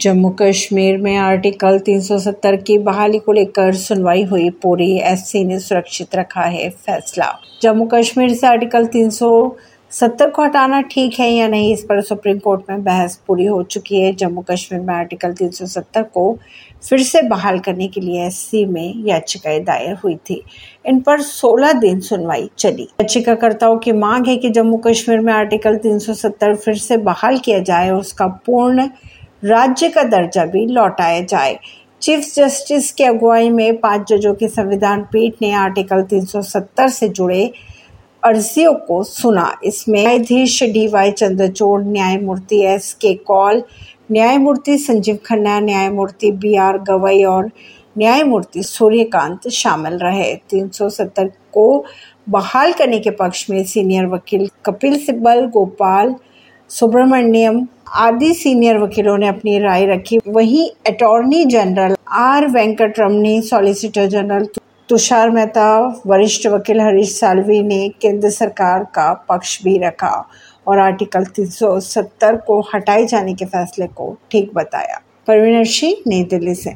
जम्मू कश्मीर में आर्टिकल 370 की बहाली को लेकर सुनवाई हुई, पूरी एससी ने सुरक्षित रखा है फैसला। जम्मू कश्मीर से आर्टिकल 370 को हटाना ठीक है या नहीं, इस पर सुप्रीम कोर्ट में बहस पूरी हो चुकी है। जम्मू कश्मीर में आर्टिकल 370 को फिर से बहाल करने के लिए एससी में याचिकाएँ दायर हुई थी। इन पर 16 दिन सुनवाई चली। याचिकाकर्ताओं की मांग है कि जम्मू कश्मीर में आर्टिकल 370 फिर से बहाल किया जाए और उसका पूर्ण राज्य का दर्जा भी लौटाया जाए। चीफ जस्टिस की अगुवाई में पाँच जजों की संविधान पीठ ने आर्टिकल 370 से जुड़े अर्जियों को सुना। इसमें न्यायाधीश डी वाई चंद्रचूड़, न्यायमूर्ति एस के कौल, न्यायमूर्ति संजीव खन्ना, न्यायमूर्ति बी आर गवई और न्यायमूर्ति सूर्यकांत शामिल रहे। 370 को बहाल करने के पक्ष में सीनियर वकील कपिल सिब्बल, गोपाल सुब्रमण्यम आदि सीनियर वकीलों ने अपनी राय रखी। वहीं attorney general R Venkataramani solicitor general Tushar Mehta, वरिष्ठ वकील हरीश सालवी ने केंद्र सरकार का पक्ष भी रखा और आर्टिकल 370 को हटाए जाने के फैसले को ठीक बताया। परवीन सिंह, नई दिल्ली से।